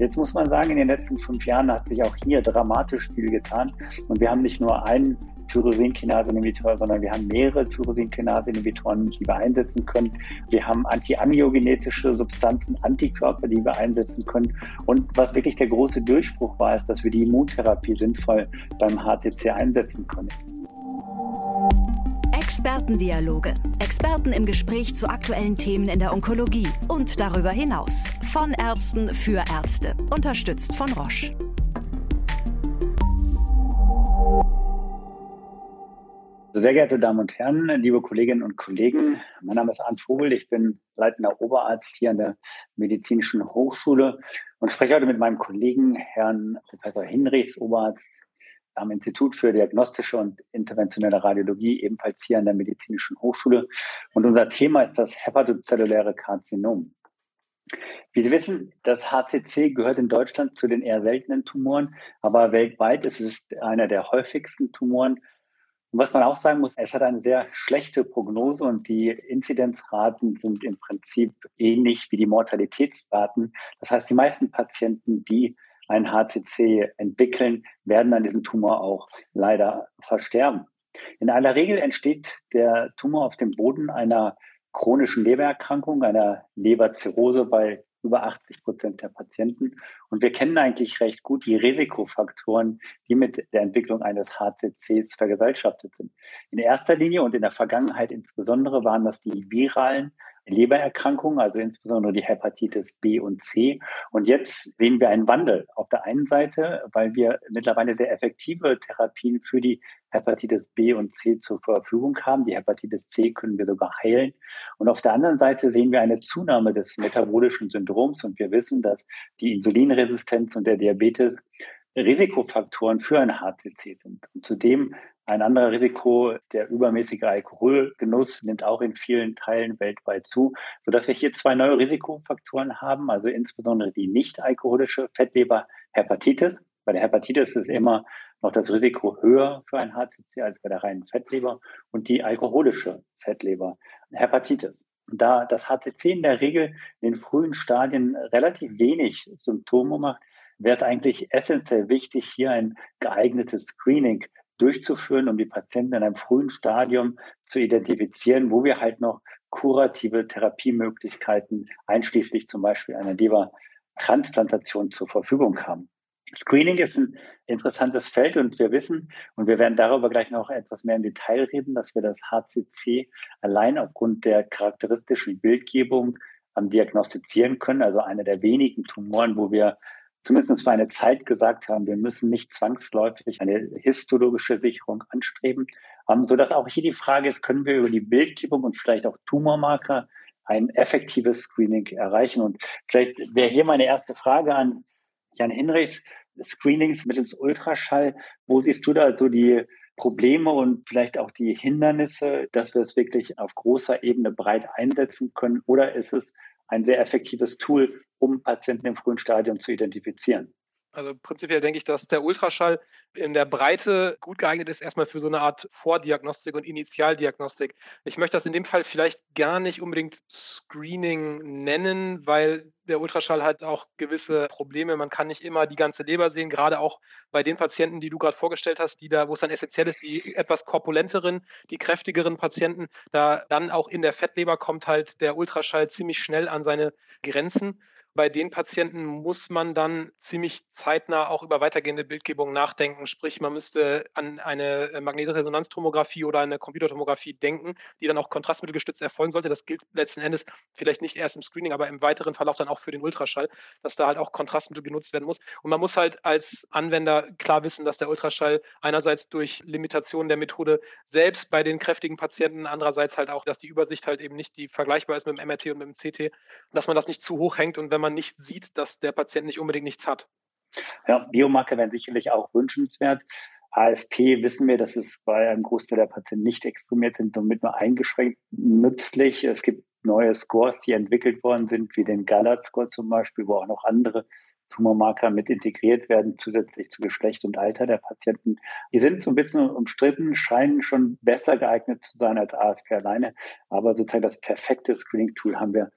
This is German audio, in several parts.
Jetzt muss man sagen, in den letzten fünf Jahren hat sich auch hier dramatisch viel getan. Und wir haben nicht nur einen Tyrosinkinase-Inhibitor, sondern wir haben mehrere Tyrosinkinase-Inhibitoren, die wir einsetzen können. Wir haben antiangiogenetische Substanzen, Antikörper, die wir einsetzen können. Und was wirklich der große Durchbruch war, ist, dass wir die Immuntherapie sinnvoll beim HCC einsetzen können. Expertendialoge. Experten im Gespräch zu aktuellen Themen in der Onkologie und darüber hinaus. Von Ärzten für Ärzte. Unterstützt von Roche. Sehr geehrte Damen und Herren, liebe Kolleginnen und Kollegen, mein Name ist Arndt Vogel, ich bin leitender Oberarzt hier an der Medizinischen Hochschule und spreche heute mit meinem Kollegen, Herrn Professor Hinrichs, Oberarzt am Institut für Diagnostische und Interventionelle Radiologie, ebenfalls hier an der Medizinischen Hochschule. Und unser Thema ist das hepatozelluläre Karzinom. Wie Sie wissen, das HCC gehört in Deutschland zu den eher seltenen Tumoren, aber weltweit ist es einer der häufigsten Tumoren und was man auch sagen muss, es hat eine sehr schlechte Prognose und die Inzidenzraten sind im Prinzip ähnlich wie die Mortalitätsraten. Das heißt, die meisten Patienten, die ein HCC entwickeln, werden an diesem Tumor auch leider versterben. In aller Regel entsteht der Tumor auf dem Boden einer chronischen Lebererkrankung, einer Leberzirrhose bei über 80 Prozent der Patienten. Und wir kennen eigentlich recht gut die Risikofaktoren, die mit der Entwicklung eines HCCs vergesellschaftet sind. In erster Linie und in der Vergangenheit insbesondere waren das die viralen Lebererkrankungen, also insbesondere die Hepatitis B und C. Und jetzt sehen wir einen Wandel. Auf der einen Seite, weil wir mittlerweile sehr effektive Therapien für die Hepatitis B und C zur Verfügung haben. Die Hepatitis C können wir sogar heilen. Und auf der anderen Seite sehen wir eine Zunahme des metabolischen Syndroms. Und wir wissen, dass die Insulinresistenz und der Diabetes Risikofaktoren für ein HCC sind. Und zudem ein anderer Risiko, der übermäßige Alkoholgenuss nimmt auch in vielen Teilen weltweit zu, sodass wir hier zwei neue Risikofaktoren haben, also insbesondere die nicht alkoholische Fettleber-Hepatitis. Bei der Hepatitis ist immer noch das Risiko höher für ein HCC als bei der reinen Fettleber und die alkoholische Fettleber-Hepatitis. Da das HCC in der Regel in den frühen Stadien relativ wenig Symptome macht, wäre es eigentlich essentiell wichtig, hier ein geeignetes Screening durchzuführen, um die Patienten in einem frühen Stadium zu identifizieren, wo wir halt noch kurative Therapiemöglichkeiten, einschließlich zum Beispiel einer Lebertransplantation zur Verfügung haben. Screening ist ein interessantes Feld und wir wissen, und wir werden darüber gleich noch etwas mehr im Detail reden, dass wir das HCC allein aufgrund der charakteristischen Bildgebung diagnostizieren können. Also einer der wenigen Tumoren, wo wir zumindest für eine Zeit gesagt haben, wir müssen nicht zwangsläufig eine histologische Sicherung anstreben, ähm, sodass auch hier die Frage ist, können wir über die Bildgebung und vielleicht auch Tumormarker ein effektives Screening erreichen? Und vielleicht wäre hier meine erste Frage an Jan Hinrichs, Screenings mittels Ultraschall, wo siehst du da so die Probleme und vielleicht auch die Hindernisse, dass wir es wirklich auf großer Ebene breit einsetzen können? Oder ist es ein sehr effektives Tool, um Patienten im frühen Stadium zu identifizieren. Also prinzipiell denke ich, dass der Ultraschall in der Breite gut geeignet ist, erstmal für so eine Art Vordiagnostik und Initialdiagnostik. Ich möchte das in dem Fall vielleicht gar nicht unbedingt Screening nennen, weil der Ultraschall hat auch gewisse Probleme. Man kann nicht immer die ganze Leber sehen, gerade auch bei den Patienten, die du gerade vorgestellt hast, die da, wo es dann essentiell ist, die etwas korpulenteren, die kräftigeren Patienten, da dann auch in der Fettleber kommt halt der Ultraschall ziemlich schnell an seine Grenzen. Bei den Patienten muss man dann ziemlich zeitnah auch über weitergehende Bildgebung nachdenken. Sprich, man müsste an eine äh, Magnetresonanztomographie oder eine Computertomographie denken, die dann auch kontrastmittelgestützt erfolgen sollte. Das gilt letzten Endes vielleicht nicht erst im Screening, aber im weiteren Verlauf dann auch für den Ultraschall, dass da halt auch Kontrastmittel genutzt werden muss. Und man muss halt als Anwender klar wissen, dass der Ultraschall einerseits durch Limitationen der Methode selbst bei den kräftigen Patienten, andererseits halt auch, dass die Übersicht halt eben nicht die vergleichbar ist mit dem MRT und mit dem CT, dass man das nicht zu hoch hängt und wenn wenn man nicht sieht, dass der Patient nicht unbedingt nichts hat. Ja, Biomarker wären sicherlich auch wünschenswert. AFP wissen wir, dass es bei einem Großteil der Patienten nicht exprimiert sind, damit nur eingeschränkt nützlich. Es gibt neue Scores, die entwickelt worden sind, wie den Gallat-Score zum Beispiel, wo auch noch andere Tumormarker mit integriert werden, zusätzlich zu Geschlecht und Alter der Patienten. Die sind so ein bisschen umstritten, scheinen schon besser geeignet zu sein als AFP alleine, aber sozusagen das perfekte Screening-Tool haben wir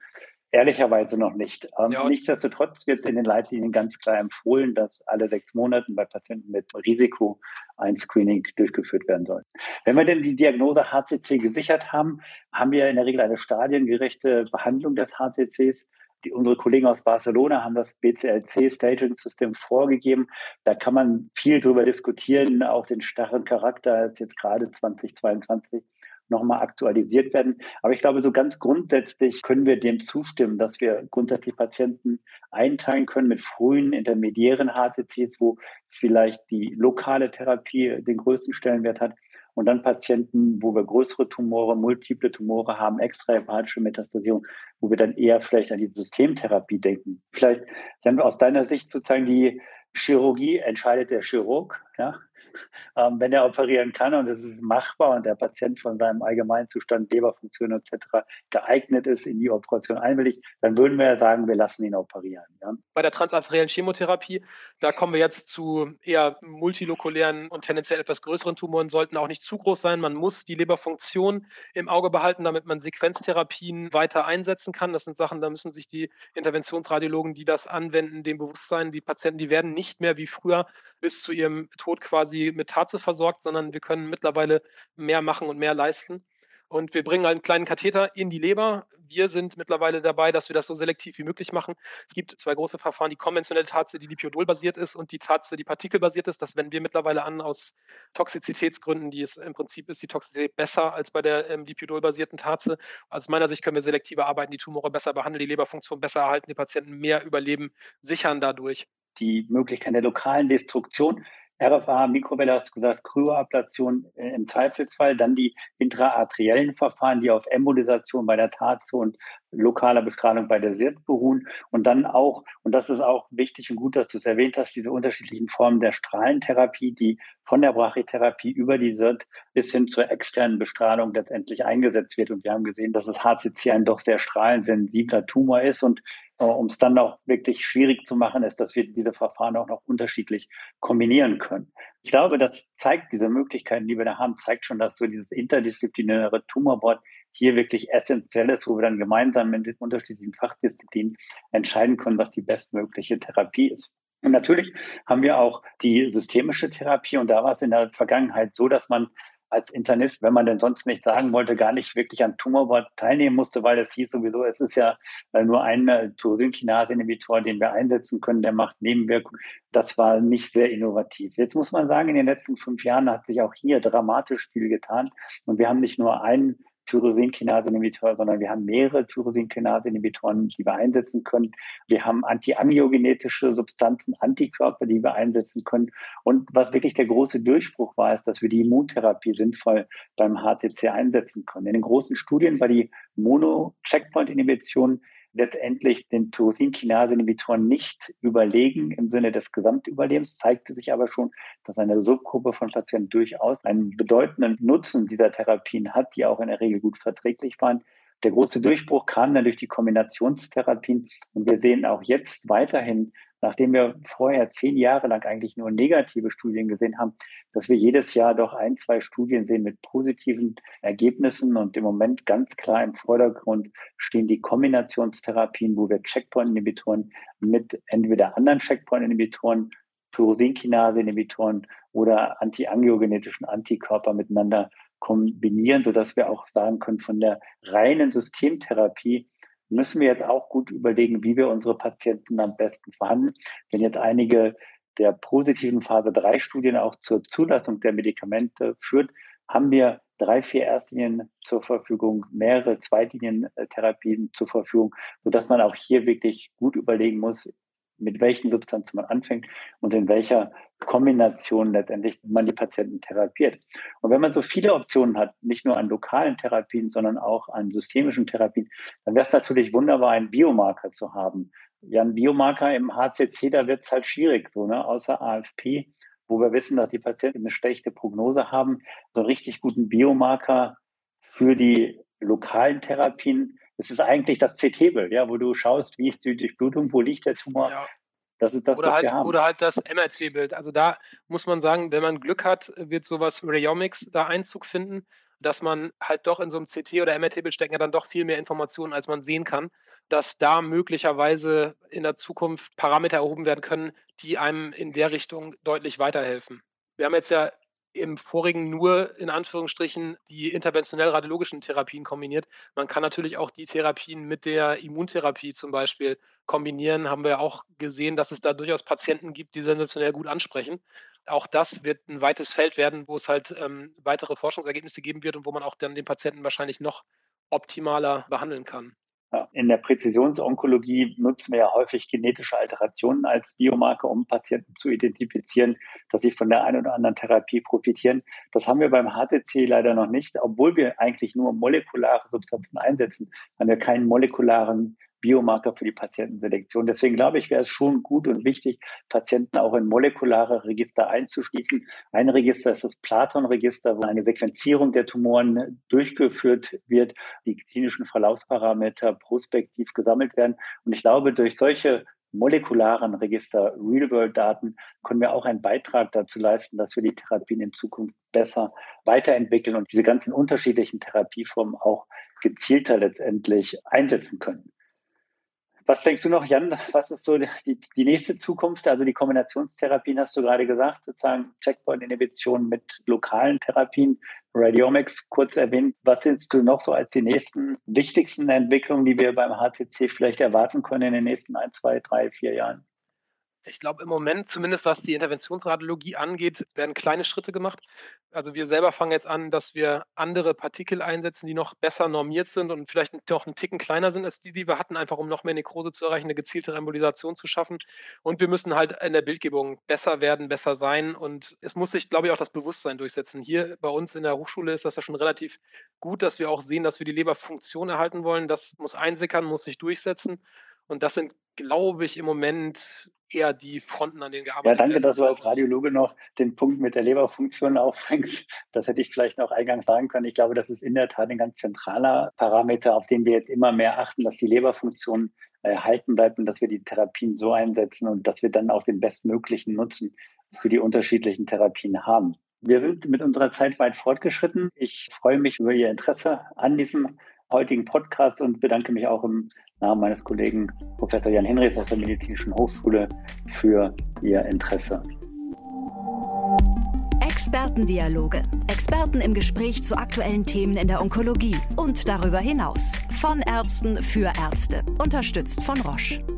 Ehrlicherweise noch nicht. Ähm, ja. Nichtsdestotrotz wird in den Leitlinien ganz klar empfohlen, dass alle sechs Monate bei Patienten mit Risiko ein Screening durchgeführt werden soll. Wenn wir denn die Diagnose HCC gesichert haben, haben wir in der Regel eine stadiengerechte Behandlung des HCCs. Die, unsere Kollegen aus Barcelona haben das BCLC Staging System vorgegeben. Da kann man viel drüber diskutieren, auch den starren Charakter ist jetzt gerade 2022 nochmal aktualisiert werden. Aber ich glaube, so ganz grundsätzlich können wir dem zustimmen, dass wir grundsätzlich Patienten einteilen können mit frühen, intermediären HCCs, wo vielleicht die lokale Therapie den größten Stellenwert hat. Und dann Patienten, wo wir größere Tumore, multiple Tumore haben, extrahepatische Metastasierung, wo wir dann eher vielleicht an die Systemtherapie denken. Vielleicht, Jan, aus deiner Sicht sozusagen die Chirurgie entscheidet der Chirurg, ja, ähm, wenn er operieren kann und es ist machbar und der Patient von seinem Allgemeinzustand, Leberfunktion etc. geeignet ist, in die Operation einwilligt, dann würden wir ja sagen, wir lassen ihn operieren. Ja. Bei der transarteriellen Chemotherapie, da kommen wir jetzt zu eher multilokulären und tendenziell etwas größeren Tumoren, sollten auch nicht zu groß sein. Man muss die Leberfunktion im Auge behalten, damit man Sequenztherapien weiter einsetzen kann. Das sind Sachen, da müssen sich die Interventionsradiologen, die das anwenden, dem bewusst sein. Die Patienten, die werden nicht mehr wie früher bis zu ihrem Tod quasi mit Tarze versorgt, sondern wir können mittlerweile mehr machen und mehr leisten. Und wir bringen einen kleinen Katheter in die Leber. Wir sind mittlerweile dabei, dass wir das so selektiv wie möglich machen. Es gibt zwei große Verfahren, die konventionelle Tarze, die Lipiodol-basiert ist und die Tarze, die partikelbasiert ist. Das wenden wir mittlerweile an aus Toxizitätsgründen, die es im Prinzip ist die Toxizität besser als bei der ähm, Lipiodol-basierten Tarze. Aus meiner Sicht können wir selektiver arbeiten, die Tumore besser behandeln, die Leberfunktion besser erhalten, die Patienten mehr überleben, sichern dadurch. Die Möglichkeit der lokalen Destruktion RFA, Mikrowelle hast du gesagt, Kryoablation äh, im Zweifelsfall, dann die intraarteriellen Verfahren, die auf Embolisation bei der Tatze und lokaler Bestrahlung bei der SIRT beruhen und dann auch, und das ist auch wichtig und gut, dass du es erwähnt hast, diese unterschiedlichen Formen der Strahlentherapie, die von der Brachytherapie über die SIRT bis hin zur externen Bestrahlung letztendlich eingesetzt wird. Und wir haben gesehen, dass das HCC ein doch sehr strahlensensibler Tumor ist und äh, um es dann auch wirklich schwierig zu machen, ist, dass wir diese Verfahren auch noch unterschiedlich kombinieren können. Ich glaube, das zeigt diese Möglichkeiten, die wir da haben, zeigt schon, dass so dieses interdisziplinäre Tumorboard hier wirklich essentiell ist, wo wir dann gemeinsam mit den unterschiedlichen Fachdisziplinen entscheiden können, was die bestmögliche Therapie ist. Und natürlich haben wir auch die systemische Therapie und da war es in der Vergangenheit so, dass man als Internist, wenn man denn sonst nichts sagen wollte, gar nicht wirklich an Tumorboard teilnehmen musste, weil es hieß sowieso, es ist ja äh, nur ein äh, Tyrosinkinase-Inhibitor, den wir einsetzen können, der macht Nebenwirkungen. Das war nicht sehr innovativ. Jetzt muss man sagen, in den letzten fünf Jahren hat sich auch hier dramatisch viel getan und wir haben nicht nur einen Tyrosinkinase-Inhibitor, sondern wir haben mehrere Tyrosinkinase-Inhibitoren, die wir einsetzen können. Wir haben antiangiogenetische Substanzen, Antikörper, die wir einsetzen können. Und was wirklich der große Durchbruch war, ist, dass wir die Immuntherapie sinnvoll beim HCC einsetzen können. In den großen Studien war die Mono-Checkpoint-Inhibition letztendlich den Tyrosinkinase-Inhibitoren nicht überlegen im Sinne des Gesamtüberlebens, zeigte sich aber schon, dass eine Subgruppe von Patienten durchaus einen bedeutenden Nutzen dieser Therapien hat, die auch in der Regel gut verträglich waren. Der große Durchbruch kam dann durch die Kombinationstherapien und wir sehen auch jetzt weiterhin nachdem wir vorher zehn Jahre lang eigentlich nur negative Studien gesehen haben, dass wir jedes Jahr doch ein, zwei Studien sehen mit positiven Ergebnissen. Und im Moment ganz klar im Vordergrund stehen die Kombinationstherapien, wo wir Checkpoint-Inhibitoren mit entweder anderen Checkpoint-Inhibitoren, Tyrosinkinase-Inhibitoren oder antiangiogenetischen Antikörper miteinander kombinieren, sodass wir auch sagen können, von der reinen Systemtherapie müssen wir jetzt auch gut überlegen, wie wir unsere Patienten am besten verhandeln. Wenn jetzt einige der positiven Phase 3 Studien auch zur Zulassung der Medikamente führt, haben wir drei, vier Erstlinien zur Verfügung, mehrere Zweitlinientherapien zur Verfügung, sodass man auch hier wirklich gut überlegen muss, mit welchen Substanzen man anfängt und in welcher Kombination letztendlich man die Patienten therapiert. Und wenn man so viele Optionen hat, nicht nur an lokalen Therapien, sondern auch an systemischen Therapien, dann wäre es natürlich wunderbar, einen Biomarker zu haben. Ja, ein Biomarker im HCC, da wird es halt schwierig, so, ne? außer AFP, wo wir wissen, dass die Patienten eine schlechte Prognose haben. So einen richtig guten Biomarker für die lokalen Therapien es ist eigentlich das CT-Bild, ja, wo du schaust, wie ist die Durchblutung, wo liegt der Tumor. Ja. Das ist das, oder was halt, wir haben. Oder halt das MRT-Bild. Also da muss man sagen, wenn man Glück hat, wird sowas Rayomics da Einzug finden. dass man halt doch in so einem CT oder MRT-Bild stecken ja dann doch viel mehr Informationen, als man sehen kann, dass da möglicherweise in der Zukunft Parameter erhoben werden können, die einem in der Richtung deutlich weiterhelfen. Wir haben jetzt ja im vorigen nur in Anführungsstrichen die interventionell radiologischen Therapien kombiniert. Man kann natürlich auch die Therapien mit der Immuntherapie zum Beispiel kombinieren. Haben wir auch gesehen, dass es da durchaus Patienten gibt, die sensationell gut ansprechen. Auch das wird ein weites Feld werden, wo es halt ähm, weitere Forschungsergebnisse geben wird und wo man auch dann den Patienten wahrscheinlich noch optimaler behandeln kann. In der Präzisionsonkologie nutzen wir ja häufig genetische Alterationen als Biomarker, um Patienten zu identifizieren, dass sie von der einen oder anderen Therapie profitieren. Das haben wir beim HCC leider noch nicht. Obwohl wir eigentlich nur molekulare Substanzen einsetzen, haben wir keinen molekularen Biomarker für die Patientenselektion. Deswegen glaube ich, wäre es schon gut und wichtig, Patienten auch in molekulare Register einzuschließen. Ein Register ist das Platon-Register, wo eine Sequenzierung der Tumoren durchgeführt wird, die klinischen Verlaufsparameter prospektiv gesammelt werden. Und ich glaube, durch solche molekularen Register, Real-World-Daten, können wir auch einen Beitrag dazu leisten, dass wir die Therapien in Zukunft besser weiterentwickeln und diese ganzen unterschiedlichen Therapieformen auch gezielter letztendlich einsetzen können. Was denkst du noch, Jan? Was ist so die, die nächste Zukunft? Also die Kombinationstherapien hast du gerade gesagt, sozusagen Checkpoint-Inhibition mit lokalen Therapien, Radiomics kurz erwähnt. Was siehst du noch so als die nächsten wichtigsten Entwicklungen, die wir beim HCC vielleicht erwarten können in den nächsten ein, zwei, drei, vier Jahren? Ich glaube, im Moment, zumindest was die Interventionsradiologie angeht, werden kleine Schritte gemacht. Also wir selber fangen jetzt an, dass wir andere Partikel einsetzen, die noch besser normiert sind und vielleicht noch einen Ticken kleiner sind als die, die wir hatten, einfach um noch mehr Nekrose zu erreichen, eine gezielte Embolisation zu schaffen. Und wir müssen halt in der Bildgebung besser werden, besser sein. Und es muss sich, glaube ich, auch das Bewusstsein durchsetzen. Hier bei uns in der Hochschule ist das ja schon relativ gut, dass wir auch sehen, dass wir die Leberfunktion erhalten wollen. Das muss einsickern, muss sich durchsetzen. Und das sind, glaube ich, im Moment eher die Fronten, an denen gearbeitet wird. Ja, danke, dass du als Radiologe noch den Punkt mit der Leberfunktion auffängst. Das hätte ich vielleicht noch eingangs sagen können. Ich glaube, das ist in der Tat ein ganz zentraler Parameter, auf den wir jetzt immer mehr achten, dass die Leberfunktion erhalten bleibt und dass wir die Therapien so einsetzen und dass wir dann auch den bestmöglichen Nutzen für die unterschiedlichen Therapien haben. Wir sind mit unserer Zeit weit fortgeschritten. Ich freue mich über Ihr Interesse an diesem heutigen Podcast und bedanke mich auch im Namen meines Kollegen Professor Jan Hinrichs aus der Medizinischen Hochschule für Ihr Interesse. Expertendialoge. Experten im Gespräch zu aktuellen Themen in der Onkologie und darüber hinaus. Von Ärzten für Ärzte. Unterstützt von Roche.